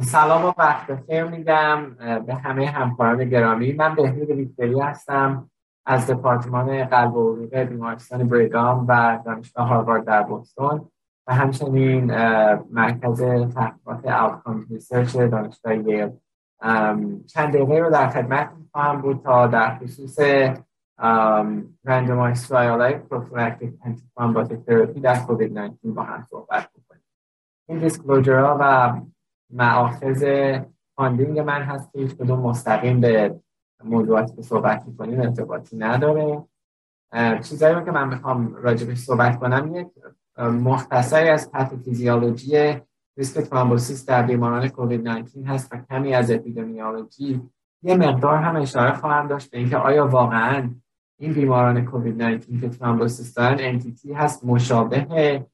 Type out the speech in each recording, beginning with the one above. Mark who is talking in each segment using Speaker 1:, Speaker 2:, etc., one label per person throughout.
Speaker 1: سلام و وقت خیر میگم به همه همکاران گرامی. من بهنود بیکدلی هستم از دپارتمان قلب و عروق بیمارستان بریگام و دانشگاه هاروارد در بوستون و همچنین مرکز تحقیقات outcome research دانشگاه ییل چند دقیقه رو در خدمت خواهم بود تا در خصوص randomized trial های prophylactic antithrombotic therapy در کووید 19 با هم صحبت بکنیم. این disclosure ها و مآخذ funding من هست که کدوم مستقیم به موضوعاتی که صحبت می‌کنیم ارتباطی نداره چیزایی که من می‌خوام راجبش صحبت کنم یک مختصری از پاتوفیزیولوژی ریسک thrombosis در بیماران کووید 19 هست و کمی از اپیدمیولوژی. یه مقدار هم اشاره خواهم داشت به اینکه آیا واقعا این بیماران کووید 19 که thrombosis دارن entity هست مشابه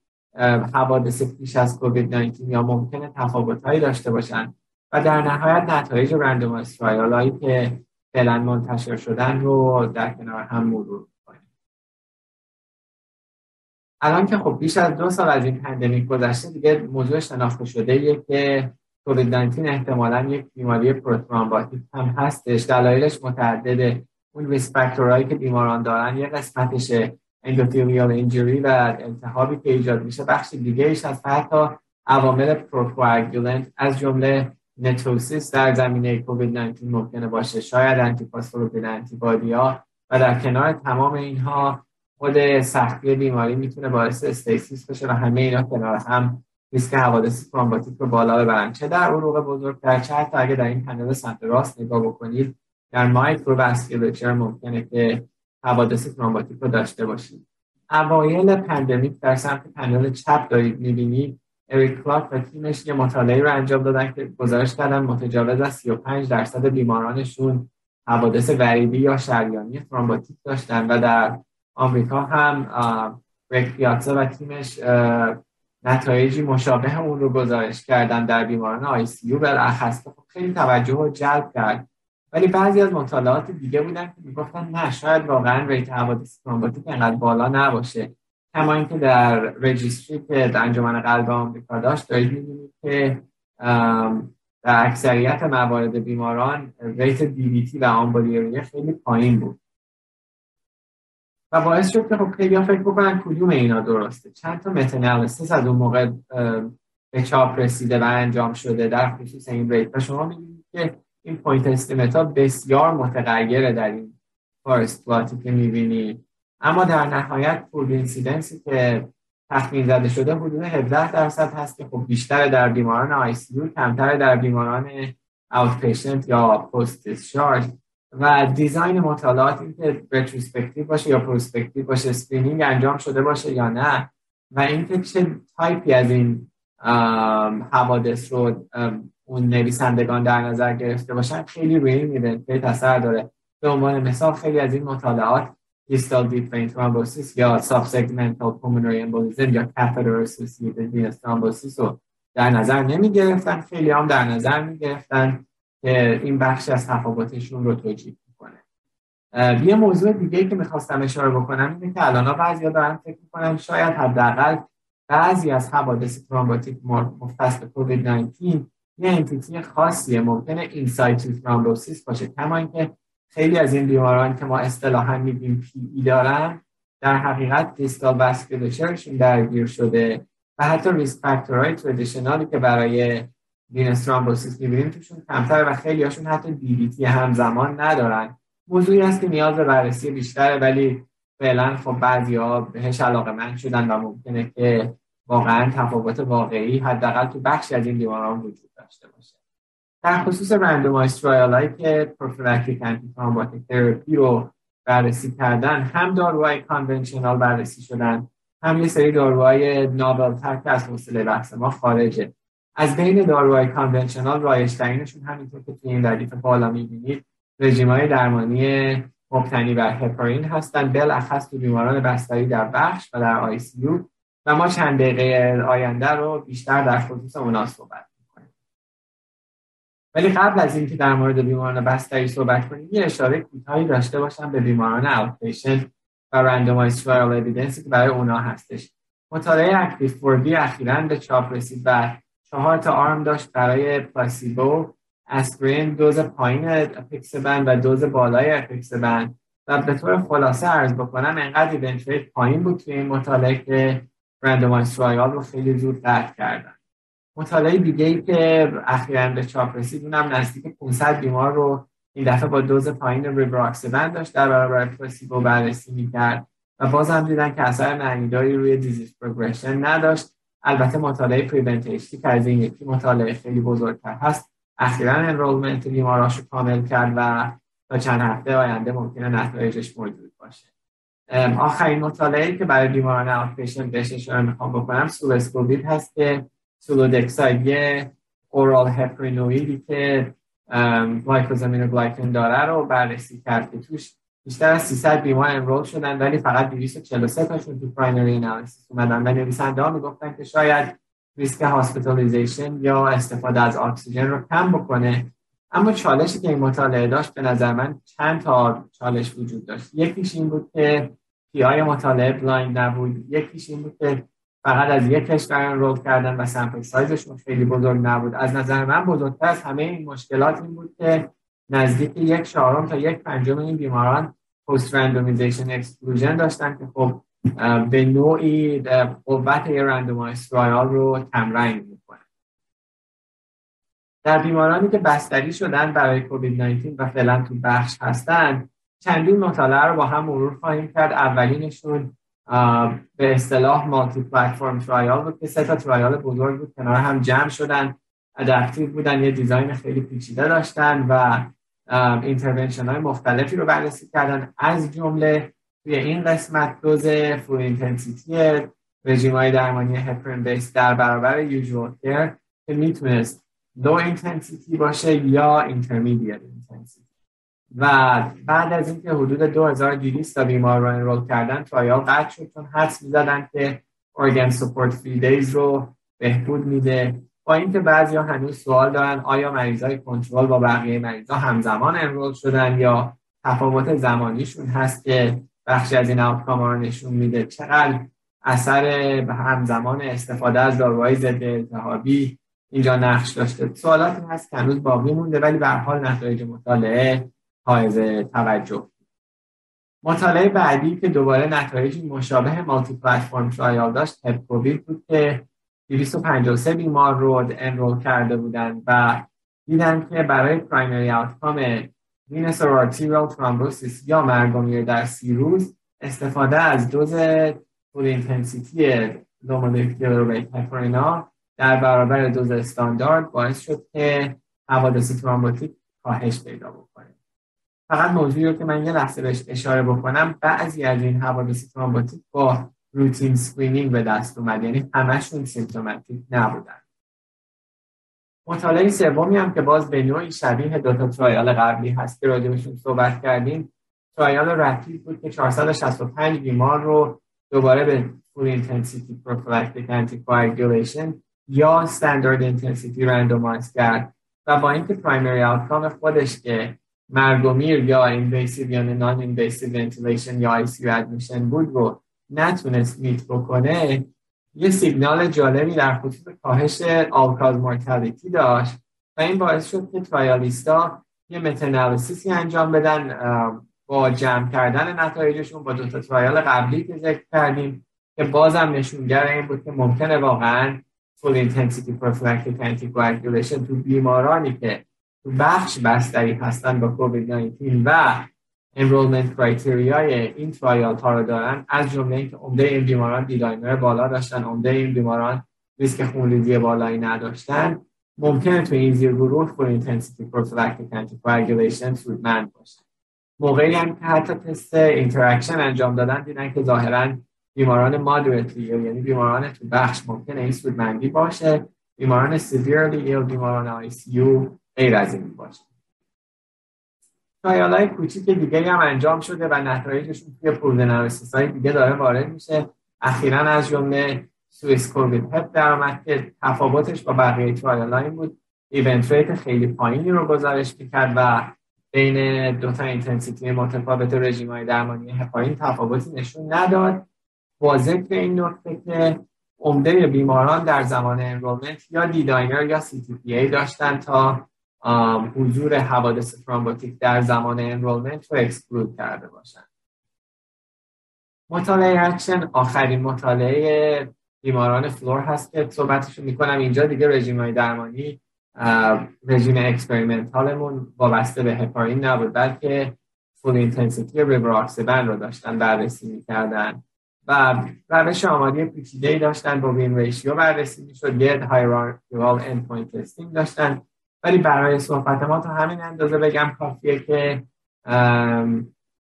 Speaker 1: حوادث پیش از کووید 19 یا ممکنه تفاوتهایی داشته باشن و در نهایت نتایج randomized trial هایی که فعلا منتشر شدن رو در کنار هم مرور کنیم الان که خب بیش از دو سال از این pandemic گذشته دیگه موضوع شناخته شده یه که کووید 19 احتمالا یک بیماری prothrombotic هم هستش. دلایلش متعدده. اون risk factor هایی که بیماران دارن یه قسمتش endothelial injury و التهابی که ایجاد میشه بخش دیگه ایش از حتی عوامل procoagulant از جمله NETosis در زمینه کووید 19 ممکنه باشه. شاید antiphospholipid antibody ا و در کنار تمام اینها خود سختی بیماری می‌تونه باعث stasis بشه و همه اینا کنار هم ریسک حوادث thrombotic رو بالا ببرن. چه در عروق بزرگتر چه حتی اگه در این پنل سمت راست نگاه بکنید در microvasculature ممکنه که حوادث thrombotic رو داشته باشید اوایل pandemic در سمت پنل چپ دارید می‌بینید اریک کلاک و تیمش یه مطالعه رو انجام دادن که گزارش کردن متجاوز از 35 درصد بیمارانشون حوادث وریدی یا شریانی thrombotic داشتن و در آمریکا هم ریک پیاتزا و تیمش نتایجی مشابه اون رو گزارش کردن در بیماران آی سی یو. خیلی توجه رو جلب کرد. ولی بعضی از مطالعات دیگه بودن که می‌گفتن نه شاید واقعا rate حوادث thrombotic انقدر بالا نباشه. کما اینکه در registry که انجمن قلب آمریکا داشت دارید می‌بینید که در اکثریت موارد بیماران rate DVT و آمبولی ریوی خیلی پایین بود. و باعث شد که خب خیلی فکر بکنن کدوم اینا درسته. چند تا meta-analysis از اون موقع به چاپ رسیده و انجام شده در خصوص این rate. و شما می‌بینید که این point estimate ها بسیار متغیره در این forest plot ی که می‌بینید اما در نهایت pooled incidence ی که تخمین زده شده حدود 17 درصد هست که خب بیشتر در بیماران ICU کمتر در بیماران outpatient یا post discharge و design مطالعات این که retrospective باشه یا prospective باشه screening انجام شده باشه یا نه. و اینکه چه تایپی از این حوادث رو اون نویسندگان در نظر گرفته باشن خیلی روی این event اثر داره. به عنوان مثال خیلی از این مطالعات distal deep vein thrombosis یا subsegmental pulmonary embolism یا venous thrombosis رو در نظر نمی گرفتن خیلی هم در نظر می گرفتن که این بخش از تفاوتشون رو توجیه می‌کنه. یه موضوع دیگه که می‌خواستم اشاره بکنم اینه که الان بعضی دارن فکر می‌کنن شاید حداقل بعضی از حوادث thrombotic مختص به کووید 19 یه entity خاصیه ممکنه in situ thrombosis باشه. کما اینکه خیلی از این بیماران که ما اصطلاحا میگیم PE دارن در حقیقت distal vasculature شون درگیر شده و حتی risk factor های traditional ی که برای venous thrombosis می‌بینیم توشون کمتر و خیلی هاشون حتی DVT همزمان ندارن. موضوعی هست که نیاز به بررسی بیشتره ولی فعلا خب بعضی بهش علاقه‌مند شدن و ممکنه که واقعا تفاوت واقعی حداقل تو بخشی از این بیماران وجود داشته باشه. در خصوص randomized trial هایی که prophylactic antithrombotic therapy رو بررسی کردن هم داروهای conventional بررسی شدن هم یه سری داروهای novel تر از حوصله بحث ما خارجه. از بین داروهای conventional رایج‌ترینشون همینطور که توی این ردیف بالا می‌بینید رژیم های درمانی مبتنی بر هپارین هستن بالاخص تو بیماران بستری در بخش و در ICU و ما چند دقیقه آینده رو بیشتر در خصوص اونا صحبت می‌کنیم. ولی قبل از اینکه در مورد بیماران بستری صحبت کنیم یه اشاره کوتاهی داشته باشم به بیماران outpatient و رندومایز ترایل اوییدنس که برای اونا هستش. مطالعه ACTIV-4B اخیرا به چاپ رسید و چهار تا arm داشت برای placebo آسپرین دوز پایین apixaban و دوز بالای apixaban و به طور خلاصه عرض بکنم انقدر event پایین بود توی این مطالعه که randomized trial رو خیلی زود قطع کردن. مطالعه دیگه ای که اخیرا به چاپ رسید اونم نزدیک 500 بیمار رو این دفعه با دوز پایین ریبراکسبن داشت در برابر placebo بررسی می‌کرد و باز هم دیدن که اثر معنیداری روی disease progression نداشت. البته مطالعه PREVENT-HD که از این یکی مطالعه خیلی بزرگتر هست اخیرا enrollment بیماراش رو کامل کرد و تا چند هفته آینده ممکنه نتایجش موجود باشه. آخرین مطالعه که برای بیماران outpatient بهش اشاره می‌خوام بکنم SulES-COVID هست که sulodexide یه oral heparinoid ی که glycosaminoglycan داره رو بررسی کرد که توش بیشتر از 300 بیمار enroll شدن ولی فقط 243 تاشون تو primary analysis اومدن و نویسنده ها می‌گفتن که شاید ریسک hospitalization یا استفاده از اکسیژن رو کم بکنه. اما چالشی که این مطالعه داشت به نظر من چند تا چالش وجود داشت. یکیش این بود که PI مطالعه blind نبود یکیش این بود که فقط از یک کشور enroll کردن و sample size شون خیلی بزرگ نبود. از نظر من بزرگتر از همه این مشکلات این بود که نزدیک یک چهارم تا یک پنجم این بیماران post randomization exclusion داشتن که خب به نوعی قوت یه randomized trial رو کمرنگ می‌کنه در بیمارانی که بستری شدن برای کووید 19 و فعلا تو بخش هستن چندین مطالعه رو با هم مرور خواهیم کرد. اولینشون به اصطلاح multiplatform trial بود که سه تا trial بزرگ بود. کنار هم جمع شدن adaptive بودن یه design خیلی پیچیده داشتن و intervention های مختلفی رو بررسی کردن. از جمله توی این قسمت دوز full intensity رژیم های درمانی heparin based در برابر usual care که می‌تونست low intensity باشه یا intermediate intensity و بعد از اینکه حدود 2200 تا بیمار رو enroll کردن trial قطع شد چون حدس می‌زدن که organ support free days رو بهبود میده. با اینکه بعضی ها هنوز سوال دارن آیا مریض های کنترل با بقیه مریض ها همزمان enroll شدن یا تفاوت زمانیشون هست که بخشی از این آوتکام رو نشون میده؟ چقدر اثر همزمان استفاده از داروهای ضد التهابی اینجا نقش داشته؟ سوالاتی هست که هنوز باقی مونده ولی به حال نتایج مطالعه حائز توجه. مطالعه بعدی که دوباره نتایج مشابه مالتی پلتفرم ترایال داشت هپ بود که 253 بیمار رو انرول کرده بودن و دیدن که برای primary outcome venous arterial thrombosis یا مرگ در سی روز استفاده از دوز full intensity low molecular weight heparin ا در برابر دوز استاندارد باعث شد که حوادث thrombotic کاهش پیدا بکنه. فقط موضوعی رو که من یه لحظه بهش اشاره بکنم بعضی از این حوادث thrombotic با routine screening به دست اومد. یعنی همشون symptomatic نبودن. مطالعه سومی هم که باز به نوعی شبیه دو تا trial قبلی هست که راجبشون صحبت کردیم trial RAPID بود که 465 بیمار رو دوباره به full intensity prophylactic anticoagulation یا standard intensity randomize کرد و با اینکه primary outcome خودش که مرگ‌ومیر یا invasive یا non-invasive ventilation یا ICU admission بود رو نتونست meet بکنه یه سیگنال جالبی در خصوص کاهش all-cause mortality داشت و این باعث شد که trialist ا یه meta-analysis ی انجام بدن با جمع کردن نتایجشون با دو تا trial قبلی که ذکر کردیم که بازم نشونگر این بود که ممکنه واقعا full intensity prophylactic anticoagulation تو بیمارانی که بخش بستری هستن با کووید 19 و enrollment criteria ی این trial ها رو دارن. از جمله اینکه عمده این بیماران D-dimer بالا داشتن عمده این بیماران ریسک خونریزی بالایی نداشتن. ممکنه تو این زیر گروه full intensity prophylactic anticoagulation سودمند باشه. موقعی هم که حتی test interaction انجام دادن دیدن که ظاهرا بیماران moderately یعنی بیماران تو بخش ممکنه این سودمندی باشه. بیماران severely یا بیماران ICU غیر از این باشه. های کوچیک دیگه هم انجام شده و نتایجشون توی pool های دیگه داره وارد میشه. اخیرا از جمله Swiss COVID-HEP در که تفاوتش با بقیه trial این بود. event rate خیلی پایینی رو گزارش می‌کرد و بین دو تا intensity متفاوت رژیم های درمانی هپارین تفاوتی نشون نداد. با ذکر این نکته که عمده بیماران در زمان enrollment یا D-dimer یا CTPA داشتن تا حضور حوادث thrombotic در زمان enrollment رو exclude کرده باشن. مطالعه اکشن آخرین مطالعه بیماران floor هست که صحبتش می‌کنم. اینجا دیگه رژیم های درمانی رژیم experimental مون وابسته به هپارین نبود بلکه full intensity rivaroxaban رو داشتن بررسی می‌کردن و روش آماری پیچیده ای داشتن با win ratio بررسی می‌شد یه hierarchical endpoint testing داشتن. ولی برای صحبت ما تا همین اندازه بگم کافیه که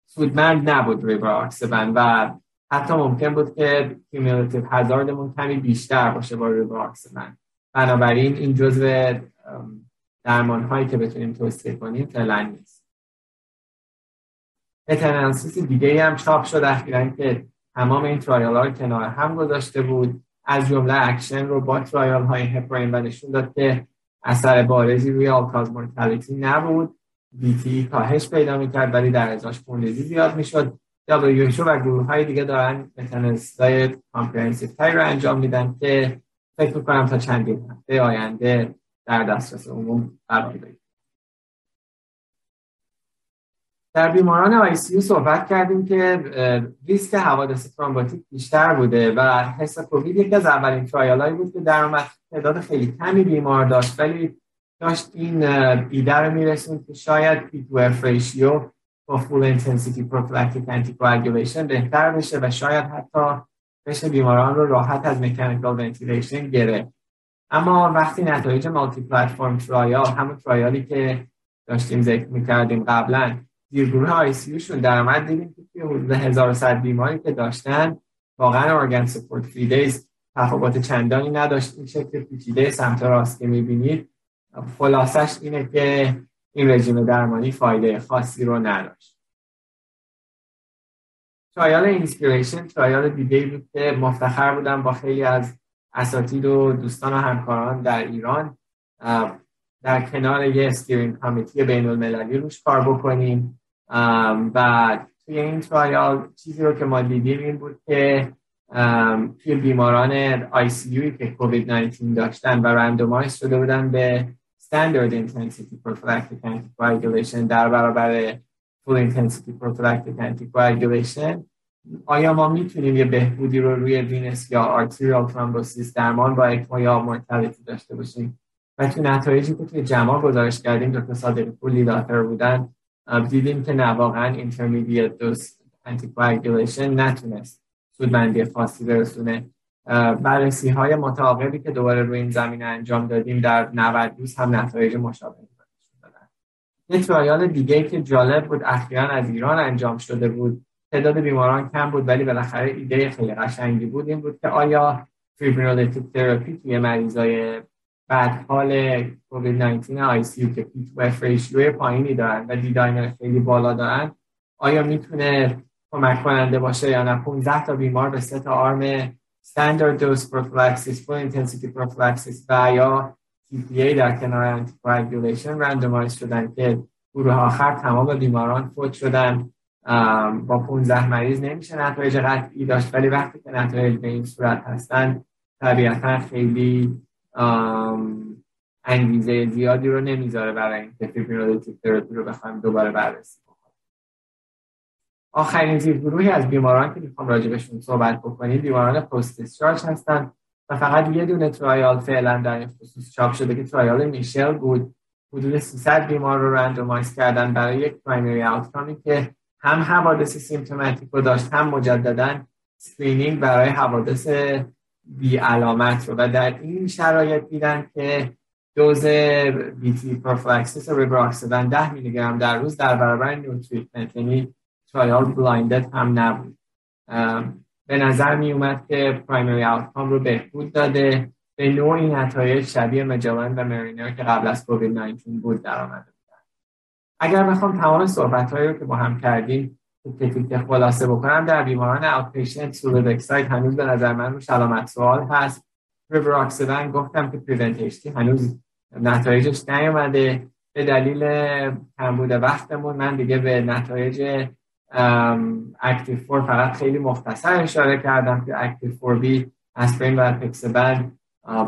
Speaker 1: سودمند نبود ریبراکسبن و حتی ممکن بود که cumulative hazard مون کمی بیشتر باشه با ریبراکسبن بنابراین این جزء درمان هایی که بتونیم توصیه کنیم فعلا نیست. meta-analysis دیگه هم چاپ شد اخیرا که تمام این trial ها کنار هم گذاشته بود. از جمله اکشن رو با trial های هپارین و نشون داد که اثر بارزی روی all-cause mortality نبود. VTE کاهش پیدا می‌کرد ولی در ازاش خونریزی زیاد می‌شد. WHO و گروه های دیگه دارن meta-analysis های comprehensive تری رو انجام میدن که فکر می‌کنم تا چندین هفته آینده در دسترس عموم قرار بگیره در بیماران ICU صحبت کردیم که ریسک حوادث thrombotic بیشتر بوده و HESACOVID یکی از اولین trial بود که در تعداد خیلی کمی بیمار داشت. ولی داشت این ایده رو میرسوند که شاید P to F ratio با full intensity prophylactic anticoagulation بهتر بشه و شاید حتی بشه بیماران رو راحت از mechanical ventilation گرفت. اما وقتی نتایج multi-platform trial همون trial ی که داشتیم ذکر می‌کردیم قبلا زیرگروه ICU شون درآمد دیدیم که توی حدود 1100 بیماری که داشتن واقعا organ support-free days تفاوت چندانی نداشت. این شکل پیچیده سمت راست که می‌بینید خلاصش اینه که این رژیم درمانی فایده خاصی رو نداشت. trial INSPIRATION trial دیگه بود که مفتخر بودم با خیلی از اساتید و دوستان و همکاران در ایران. در کنار یه steering committee بین المللی روش کار بکنیم. و توی این trial چیزی رو که ما دیدیم این بود که توی بیماران ICU که کووید 19 داشتن و randomize شده بودن به standard intensity prophylactic anticoagulation در برابر full intensity prophylactic anticoagulation. آیا ما می‌تونیم یه بهبودی رو روی venous یا arterial thrombosis درمان با ECMO یا mortality داشته باشیم؟ و تو نتایجی که توی جمع گزارش کردیم دکتر صادقی‌پور lead author بودن. دیدیم که نه واقعا intermediate dose anticoagulation نتونست سودمندی خاصی برسونه. بررسی های متعاقبی که دوباره روی این زمینه انجام دادیم در 90 روز هم نتایج مشابهی یه trial دیگه که جالب بود اخیرا از ایران انجام شده بود. تعداد بیماران کم بود ولی بالاخره ایده خیلی قشنگی بود. این بود که آیا fibrinolytic therapy توی مریضای بدحال کووید 19 ICU که P to F ratio پایینی دارن و D-dimer خیلی بالا دارن آیا می‌تونه کمک کننده باشه یا نه؟ 15 تا بیمار به سه تا arm standard dose prophylaxis full intensity prophylaxis و یا TPA در کنار anticoagulation randomize شدن که گروه آخر تمام بیماران فوت شدن. با 15 مریض نمیشه نتایج قطعی داشت ولی وقتی که نتایج به این صورت هستن طبیعتا خیلی انگیزه زیادی رو نمی‌ذاره برای اینکه fibrinolytic therapy رو بخوایم دوباره بررسی آخرین زیرگروهی از بیماران که می‌خوام راجبشون صحبت بکنیم بیماران post discharge هستن و فقط یه دونه trial فعلا در این خصوص چاپ شده که trial MICHELLE بود. حدود 300 بیمار رو randomize کردن برای یک primary outcome ی که هم حوادث symptomatic رو داشت هم مجددا screening برای حوادث بی علامت رو. و در این شرایط دیدن که دوز VTE prophylaxis rivaroxaban 10 میلی گرم در روز در برابر no treatment یعنی trial blinded هم نبود. به نظر می اومد که primary outcome رو بهبود داده. به نوعی نتایج شبیه MAGELLAN و MARINER که قبل از کووید 19 بود در آمده اگر بخوام تمام صحبت رو که با هم کردیم که خلاصه بکنم در بیماران outpatient sulodexide هنوز به نظر من روش علامت سوال هست. ریبراکسیدن گفتم که PREVENT-HD هنوز نتایجش نیومده. به دلیل کمبود وقتمون من دیگه به نتایج ACTIV-4 فقط خیلی مختصر اشاره کردم که ACTIV-4B اسپرین و apixaban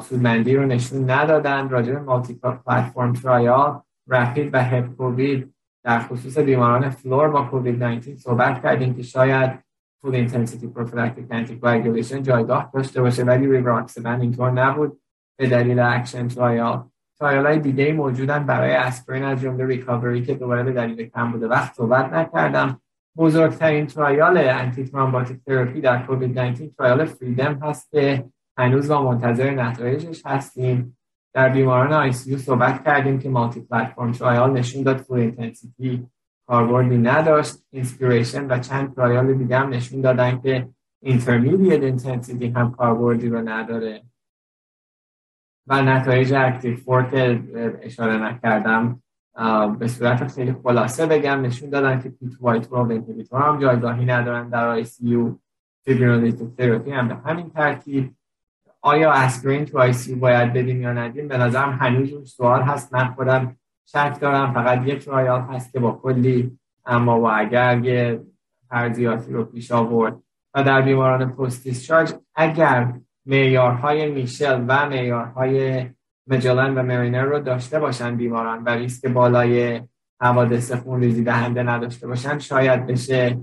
Speaker 1: سودمندی رو نشون ندادن. راجع به multiplatform trial RAPID و HEP-COVID در خصوص بیماران floor با کووید 19 صحبت کردیم که شاید full intensity prophylactic anticoagulation جایگاه داشته باشه ولی ریواکسبن اینطور نبود. به دلیل ACTION trial trial های دیگه موجودن برای اسپرین از جمله RECOVERY که دوباره به دلیل کمبود وقت صحبت نکردم. بزرگترین trial antithrombotic therapy در کووید 19 trial FREEDOM هست که هنوز با منتظر نتایجش هستیم. در بیماران آی سی یو صحبت کردیم که multiplatform trial نشون داد full intensity کاربردی نداشت INSPIRATION و چند trial دیگه هم نشون دادن که intermediate intensity هم کاربردی رو نداره. و نتایج ACTIV-4 که اشاره نکردم به صورت خیلی خلاصه بگم نشون دادن که P2Y12 هم جایگاهی ندارن در آی سی یو. هم به همین ترتیب. آیا اسپرین تو آی سی یو باید بدیم یا ندیم؟ به نظرم هنوز اون سوال هست. من خودم شک دارم. فقط یک trial هست که با کلی اما و اگر یه فرضیاتی رو پیش آورد و در بیماران پست دیسچارج اگر معیارهای میشل و معیارهای مجلن و مرینر رو داشته باشن بیماران و ریسک بالای حوادث خون ریزی دهنده نداشته باشن شاید بشه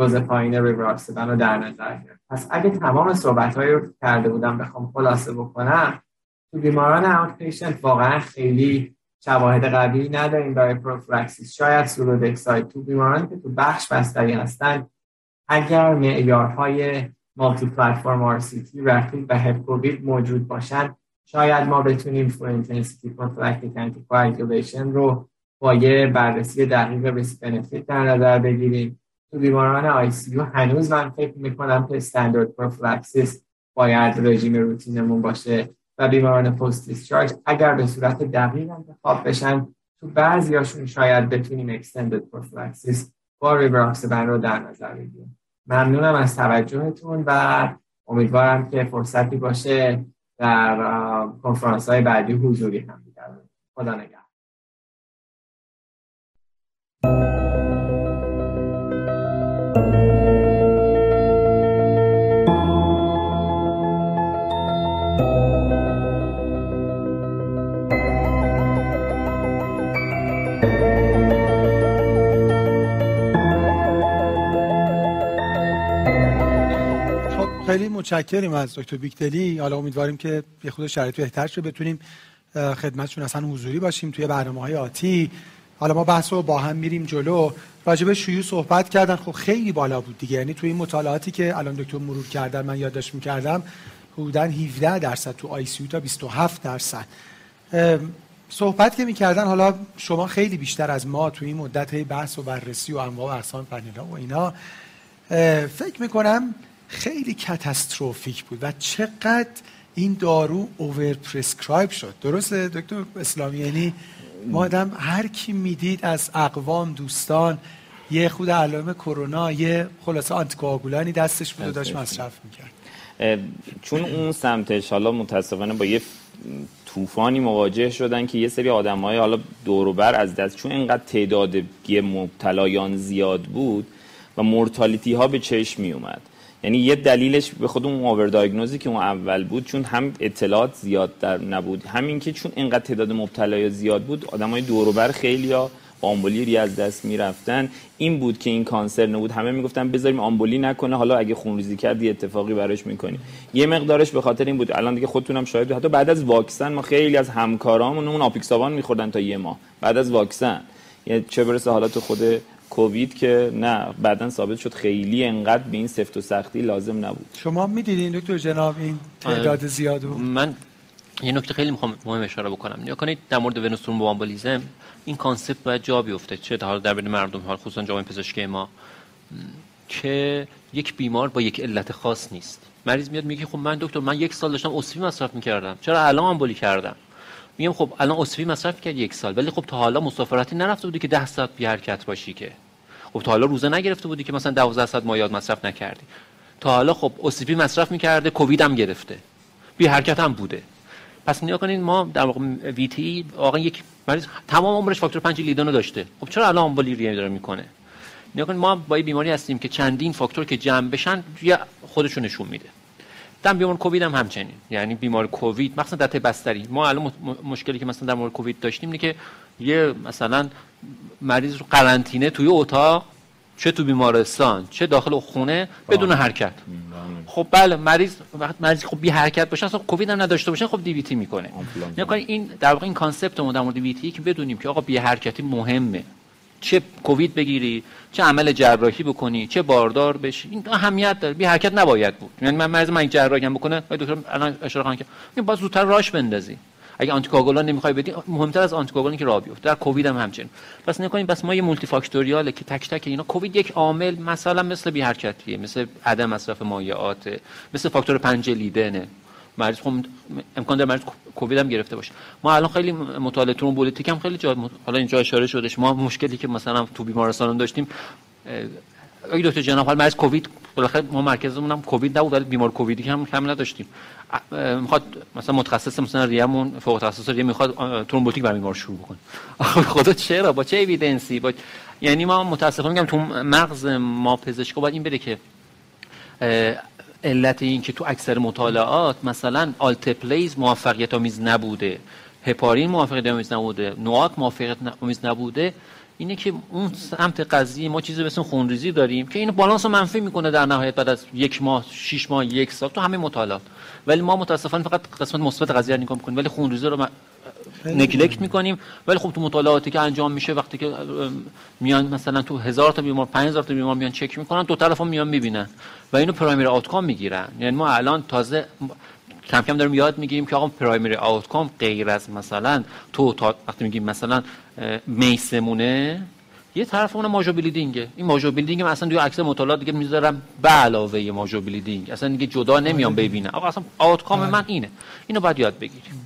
Speaker 1: دوز پایین ریوراکسبن رو در نظر گرفت. پس اگه تمام صحبت رو کرده بودم بخوام خلاصه بکنم تو بیماران اوت پیشنت واقعا خیلی شواهد قوی نداریم برای prophylaxis شاید sulodexide تو بیمارانی که تو بخش بستری هستن اگر معیارهای multiplatform RCT RAPID و HEP-COVID موجود باشن شاید ما بتونیم full intensity anticoagulation رو با یه بررسی دقیق risk benefit در نظر بگیریم. تو بیماران آی سی یو هنوز من فکر می‌کنم که standard prophylaxis باید رژیم روتینمون باشه و بیماران post discharge اگر به صورت دقیق انتخاب بشن تو بعضیاشون شاید بتونیم extended prophylaxis با ریبراکسبن رو در نظر بگیریم. ممنونم از توجهتون و امیدوارم که فرصتی باشه در کنفرانس های بعدی حضوری هم خدا نگه
Speaker 2: خیلی متشکریم از دکتر بیکتلی حالا امیدواریم که یه خود شرایط بهتر شه بتونیم خدمتشون اصلا حضوری باشیم توی برنامه های آتی. حالا ما بحث رو با هم میریم جلو. راجب شیوع صحبت کردن خب خیلی بالا بود دیگه. یعنی توی این مطالعاتی که الان دکتر مرور کردن من یادداشت می‌کردم حدودا 17 درصد تو آی سی تا 27 درصد. صحبت که می‌کردن حالا شما خیلی بیشتر از ما توی این مدت بحث و بررسی و انواع و اقسام پنیلا و اینا. فکر می‌کنم خیلی کاتاستروفیک بود و چقدر این دارو اوور پرسکرایب شد. درسته دکتر اسلامی؟ یعنی ما آدم هر کی می‌دید از اقوام دوستان یه خود علائم کرونا یه خلاصه آنتیکواگولانی دستش بود و داشت مصرف می‌کرد.
Speaker 3: چون اون سمتش حالا متاسفانه با یه طوفانی مواجه شدن که یه سری های حالا دوروبر از دست چون اینقدر تعداد مبتلایان زیاد بود و مورتالیتی ها به چشم می اومد یعنی یه دلیلش به خود اون اوور که اون اول بود چون هم اطلاعات زیاد در نبود همین که چون اینقدر تعداد مبتلای زیاد بود آدمای دور و بر خیلیا آمبولی از دست می‌رفتن. این بود که این کانسر نبود. همه می‌گفتن بذاریم آمبولی نکنه حالا اگه خونریزی کرد یه اتفاقی براش می‌کنیم یه مقدارش به خاطر این بود. الان دیگه خودتونم شاهد حتی بعد از واکسن ما خیلی از همکارامون اون آپیکساوان میخوردن تا یه ماه. بعد از واکسن. یه چه برسه حالا تو خود کووید که نه بعدا ثابت شد خیلی انقدر به این سفت و سختی لازم نبود.
Speaker 2: شما می‌دیدین دکتر جناب این تعداد زیاد
Speaker 4: من یه نکته خیلی می‌خوام مهم اشاره بکنم. نگاه کنید در مورد venous thromboembolism این concept باید جا بیفته. چه حال در بین مردم حال خصوصا جامعه پزشکی ما که یک بیمار با یک علت خاص نیست. مریض میاد میگه خب من دکتر من یک سال داشتم OCP مصرف می‌کردم. چرا الان آمبولی کردم؟ میگم خب الان اسفی مصرف کرد یک سال ولی خب تا حالا مسافرتی نرفته بودی که 10 ساعت بی حرکت باشی که. خب تا حالا روزه نگرفته بودی که مثلا 12 ساعت مایعات مصرف نکردی. تا حالا خب اسفی مصرف می‌کرده کووید هم گرفته. بی حرکت هم بوده. پس نیا کنین ما در واقع وی تی واقعا یک مریض تمام عمرش فاکتور 5 لیدون رو داشته. خب چرا الان آمبولی ریه داره می‌کنه؟ نیا ما با بیماری هستیم که چندین فاکتور که جمع بشن خودشون نشون میده. در بیمار کووید هم همچنین. یعنی بیمار کووید مثلا در بستری. ما الان مشکلی که مثلا در مورد کووید داشتیم اینه که یه مثلا مریض رو قرنطینه توی اتاق چه تو بیمارستان چه داخل خونه بدون حرکت. خب بله مریض وقت مریض خب بی حرکت باشه اصلا کووید هم نداشته باشه خب DVT می‌کنه. یعنی این در واقع این concept ما در مورد DVT که بدونیم که آقا بی حرکتی مهمه. چه کووید بگیری چه عمل جراحی بکنی چه باردار بشی این اهمیت داره. بی حرکت نباید بود. یعنی من مریض من جراحی هم بکنه دکتر الان اشاره کردن که باز زودتر راش بندازی. اگه آنتیکواگولان نمی‌خوای بدی مهمتر از آنتیکواگولان که راه بیفته. در کووید هم همچنین. پس نکنیم بس ما یه multifactorial ه که تک تک اینا کووید یک عامل مثلا مثل بی حرکتیه مثل عدم مصرف مایعات مثل فاکتور 5 Leiden ه. مریض خب امکان داره مریض کووید هم گرفته باشه. ما الان خیلی مطالعه thrombolytic هم خیلی جا حالا اینجا اشاره شدش ما مشکلی که مثلا تو بیمارستان داشتیم اگه دکتر جناب حال مریض کووید بالاخره ما مرکزمون هم کووید نبود ولی بیمار کوویدی هم کم نداشتیم. می‌خواد مثلا متخصص مثلا ریمون فوق تخصص ریه می‌خواد thrombolytic برای بیمار شروع بکنه. خدا چرا؟ با چه evidence ی با یعنی ما متاسفانه میگم تو مغز ما پزشکا باید این بره که علت این که تو اکثر مطالعات مثلا alteplase موفقیت آمیز نبوده هپارین موفقیت آمیز نبوده NOAC موفقیت آمیز نبوده اینه که اون سمت قضیه ما چیزی مثل خونریزی داریم که اینو بالانس منفی می‌کنه در نهایت بعد از یک ماه شش ماه یک سال تو همه مطالعات. ولی ما متاسفانه فقط قسمت مثبت قضیه رو نگاه می‌کنیم ولی خونریزی رو نگلکت می‌کنیم. ولی خب تو مطالعاتی که انجام میشه وقتی که میان مثلا تو هزار تا بیمار 5000 تا بیمار میان چک می‌کنن دو طرفا میان می‌بینن و اینو پرایمری آوتکام می‌گیرن. یعنی ما الان تازه کم کم داریم یاد می‌گیریم که آقا پرایمری آوتکام غیر از مثلا تو تا وقتی میگیم مثلا میسمونه یه طرف اون ماژو بلیدینگه. این ماژو بلیدینگ اصلا توی عکس مطالعات دیگه می‌ذارم به علاوه ماژو بلیدینگ. اصلا دیگه جدا نمیام ببینم آقا اصلا آوتکام من اینه. اینو باید یاد بگیریم.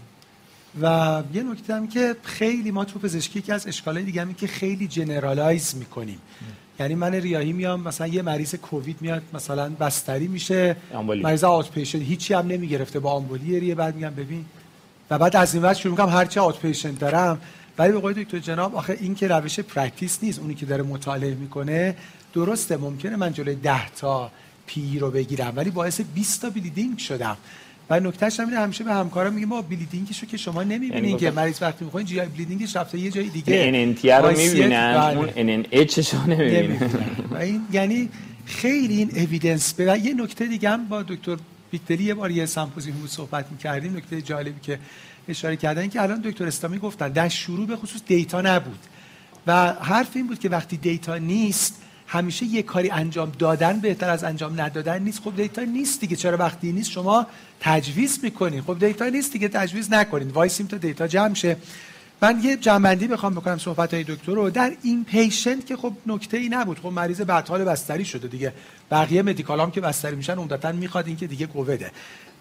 Speaker 2: و یه نکته هم که خیلی ما تو پزشکی که از اشکالای دیگه که خیلی جنرالایز می‌کنیم. یعنی من ریاهی میام مثلا یه مریض کووید میاد مثلا بستری میشه آمبولی. مریض آوت پیشنت هیچی هم نمی‌گرفته با آمبولی ریه بعد میگم ببین. و بعد از این وقت شروع می‌کنم هرچی outpatient دارم. ولی به قول دکتر جناب آخه این که روش practice نیست اونی که داره مطالعه می‌کنه درسته ممکنه من جلوی 10 تا PE رو بگیرم ولی باعث 20 تا bleeding شدم. و نکتهش هم همیشه به همکارا میگیم با bleeding شو که شما نمی‌بینین یعنی که مریض وقتی می‌خواین GI bleeding ش رفته یه جای دیگه.
Speaker 3: این NNT رو می‌بینن. اون NNH رو نمی‌بینن.
Speaker 2: و این یعنی خیلی این evidence به یه نکته دیگه هم با دکتر بیکتری یه بار یه سمپوزیوم بود صحبت می‌کردیم. نکته جالبی که اشاره کردن که الان دکتر اسلامی گفتن در شروع به خصوص data نبود. و حرف این بود که وقتی data نیست همیشه یه کاری انجام دادن بهتر از انجام ندادن نیست. خب data نیست دیگه. چرا وقتی نیست شما تجویز می‌کنین خب data نیست دیگه. تجویز نکنین. وایسیم تا data جمع شه. من یه جمع‌بندی بخوام بکنم صحبت های دکتر رو. در inpatient که خب نکته ای نبود. خب مریض بدحال بستری شده دیگه. بقیه medical هم که بستری میشن عمدتا می‌خواد این که دیگه کوویده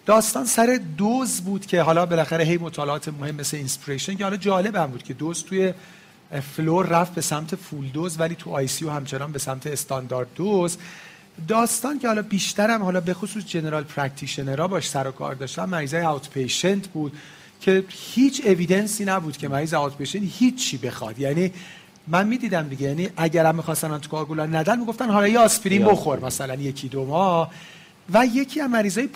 Speaker 2: داستان سر دوز بود که حالا بالاخره هی مطالعات مهم مثل INSPIRATION که حالا جالب هم بود که دوز توی floor رفت به سمت full dose ولی تو ICU همچنان به سمت standard dose داستان که حالا بیشترم حالا به خصوص general practitioner ها باش سر و کار داشتن مریضای outpatient بود که هیچ evidence ی نبود که مریض outpatient هیچی بخواد. یعنی من می‌دیدم دیگه یعنی اگر هم می‌خواستن آنتیکواگولان ندن می‌گفتن حالا یه آسپرین. بخور مثلا یکی دو ماه. و یکی از مریضای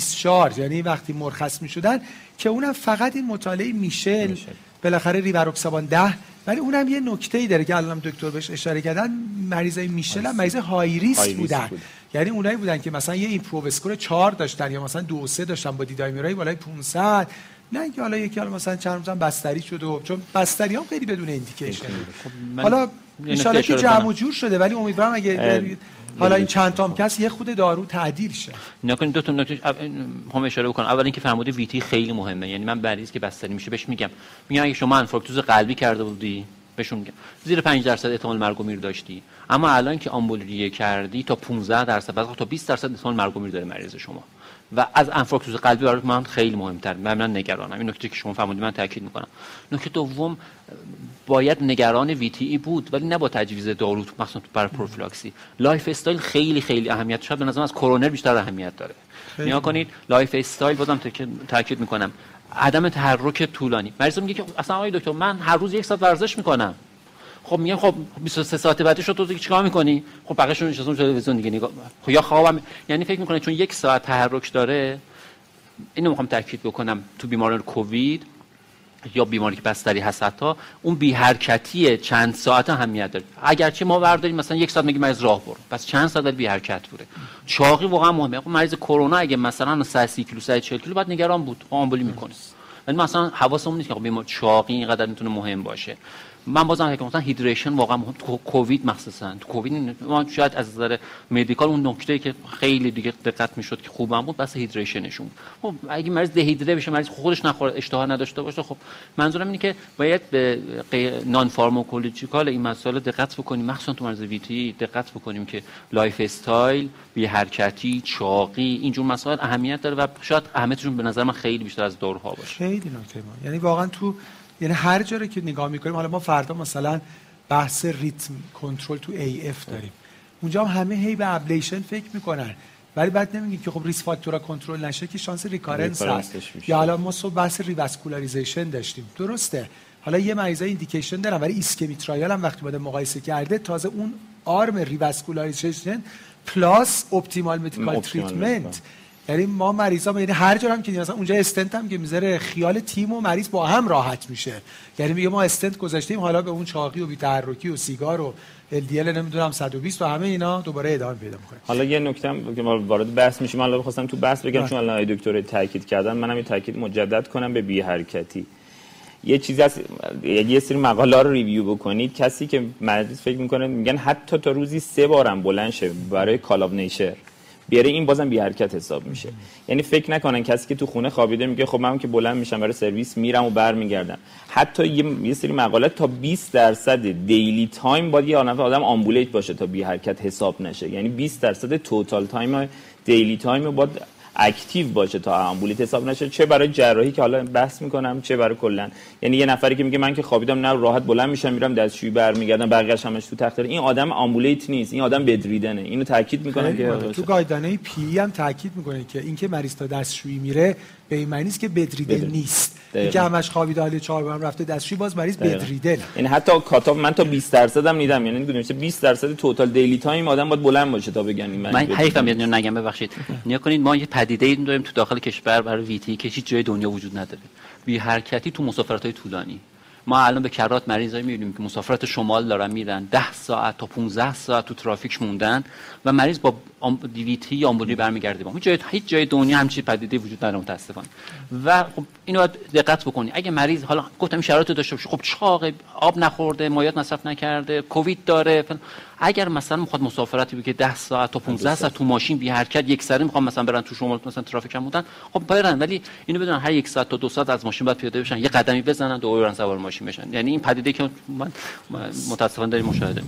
Speaker 2: discharge یعنی وقتی مرخص می‌شدن که اونم فقط این مطالعه MICHELLE, MICHELLE. بالاخره ریواروکسابان ده ولی اونم یه نکته ای داره که الان دکتر بهش اشاره کردن مریضای MICHELLE هم مریض high risk بودن. یعنی اونایی بودن که مثلا یه IMPROVE score 4 داشتن یا مثلا 2 3 داشتن با D-dimer ای بالای 500 نه اینکه حالا یکی حالا مثلا چند روزم بستری شده و چون بستری هم خیلی بدون ایندیکیشن خب حالا ان که جمع جور شده ولی امیدوارم اگه حالا این چند تام کس یه خود دارو تعدیل شه.
Speaker 4: نکن دو تا نکته هم اشاره بکنم. اول اینکه فرموده ویتی خیلی مهمه. یعنی من مریض که بستری میشه. بهش میگم. میگم اگه شما انفارکتوز قلبی کرده بودی بهشون میگم. زیر 5 درصد احتمال مرگ و میر داشتی. اما الان که آمبولیه کردی تا 15 درصد بعد تا 20 درصد احتمال مرگ و میر داره مریض شما. و از انفارکتوز قلبی برای من خیلی مهمتر. من, من نگرانم. این نکته که شما فرمودید من تاکید می‌کنم. نکته دوم باید نگران VTE بود ولی نه با تجویز دارو مخصوصا برای پروفیلاکسی. lifestyle خیلی خیلی اهمیت شاید به نظر از کرونا بیشتر اهمیت داره. نگاه کنید lifestyle بازم تاکید می‌کنم. عدم تحرک طولانی. مریض میگه که اصلا آقای دکتر من هر روز یک ساعت ورزش می‌کنم. خب میگم خب 23 ساعت بعدش تو دیگه چیکار می‌کنی؟ خب بقیه‌شون نشستن تلویزیون دیگه نگاه خب یا خوابم یعنی فکر می‌کنه چون یک ساعت تحرک داره اینو می‌خوام تاکید بکنم. تو بیماران کووید یا بیماری که بستری هست حتی اون بی حرکتی چند ساعت اهمیت داره. اگرچه ما برداریم مثلا یک ساعت میگیم مریض راه برو. پس چند ساعت بی حرکت بوده. چاقی واقعا مهمه. خب مریض کرونا اگه مثلا 130 کیلو 140 کیلو بعد نگران بود. آمبولی می‌کنه ولی مثلا حواسمون نیست که خب بیمار چاقی اینقدر می‌تونه مهم باشه. من بازم فکر مثلا هیدریشن واقعا مهم کووید مخصوصا. تو کووید ما شاید از نظر medical اون نکته که خیلی دیگه دقت می‌شد که خوبم بود بحث hydration شون خب اگه مریض دهیدره بشه مریض خودش نخوره اشتها نداشته باشه خب منظورم اینه که باید به non-pharmacological این مسائل دقت بکنیم. مخصوصا تو مریض VTE دقت بکنیم که lifestyle بی حرکتی چاقی اینجور مسائل اهمیت داره و شاید اهمیتشون به نظر من خیلی بیشتر از داروها باشه.
Speaker 2: خیلی نکته یعنی واقعا تو یعنی هر جایی که نگاه می‌کنیم حالا ما فردا مثلا بحث rhythm control تو AF داریم. اونجا هم همه هی به ablation فکر می‌کنن. ولی بعد نمیگیم که خب risk factor ا کنترل نشه که شانس recurrence هست. یا حالا ما صبح بحث revascularization داشتیم. درسته. حالا یه مریضای indication دارن ولی ISCHEMIA trial هم وقتی بوده مقایسه کرده تازه اون arm revascularization plus optimal medical treatment. یعنی ما مریضا یعنی هر جا هم که مثلا اونجا استنت هم که می‌ذاره خیال تیم و مریض با هم راحت میشه. یعنی میگه ما استنت گذاشتیم حالا به اون چاقی و بی‌تحرکی و سیگار و LDL نمی‌دونم 120 و همه اینا دوباره ادامه پیدا می‌کنه.
Speaker 3: حالا یه نکته هم که ما وارد بحث میشیم حالا بخواستم تو بحث بگم چون الان دکتر تاکید کردن منم این تاکید مجدد کنم به بی حرکتی. یه چیزی از یه سری مقاله رو review بکنید. کسی که مریض فکر می‌کنه میگن حتی تا روزی سه بارم بلند شه برای call of nature بیاره این بازم بی حرکت حساب میشه. یعنی فکر نکنن کسی که تو خونه خوابیده میگه خب من که بلند میشم برای سرویس میرم و برمیگردم. حتی یه, یه سری مقالات تا 20 درصد daily time باید یه آدم ambulate باشه تا بی حرکت حساب نشه. یعنی 20 درصد total time daily time باید active باشه تا ambulate حساب نشه چه برای جراحی که حالا بحث می‌کنم چه برای کلا. یعنی یه نفری که میگه من که خوابیدم نه راحت بلند میشم میرم دستشویی برمیگردم بقیه‌اش همش تو تخت این آدم ambulate نیست این آدم bedridden ه. اینو تاکید می‌کنه که
Speaker 2: تو guideline ACCP هم تاکید می‌کنه که اینکه مریض تا دستشویی میره به این معنی که bedridden ه bedridden. نیست. اینکه همش خوابیده حالی چهار بارم رفته دستشویی باز مریض bedridden ه
Speaker 3: این حتی cut off من تا 20 درصد هم دیدم یعنی میگم 20 درصد total daily time آدم باید بلند باشه تا بگن
Speaker 4: من من حیفم میاد نگم ببخشید. نگاه کنید ما یه پدیده ای داریم تو داخل کشور برای VTE که هیچ جای دنیا وجود نداره. بی حرکتی تو مسافرت های طولانی. ما الان به کرات مریضایی می‌بینیم که مسافرت شمال دارن میرن. 10 ساعت تا 15 ساعت تو ترافیک موندن و مریض با دیویتی یا آمبولی برمیگرده با هیچ جای هیچ جای دنیا همچین پدیده وجود نداره متاسفانه. و خب اینو باید دقت بکنی. اگه مریض حالا گفتم شرایط داشته باشه. خب چاق آب نخورده مایات مصرف نکرده کووید داره اگر مثلا می‌خواد مسافرتی که 10 ساعت تا 15 ساعت تو ماشین بی حرکت یک سری می‌خوام مثلا برن تو شمال مثلا ترافیک هم بودن خب برن. ولی اینو بدونن هر یک ساعت تا دو ساعت از ماشین بعد پیاده بشن. یه قدمی بزنن دوباره سوار ماشین بشن. یعنی این پدیده که من متاسفانه داریم مشاهده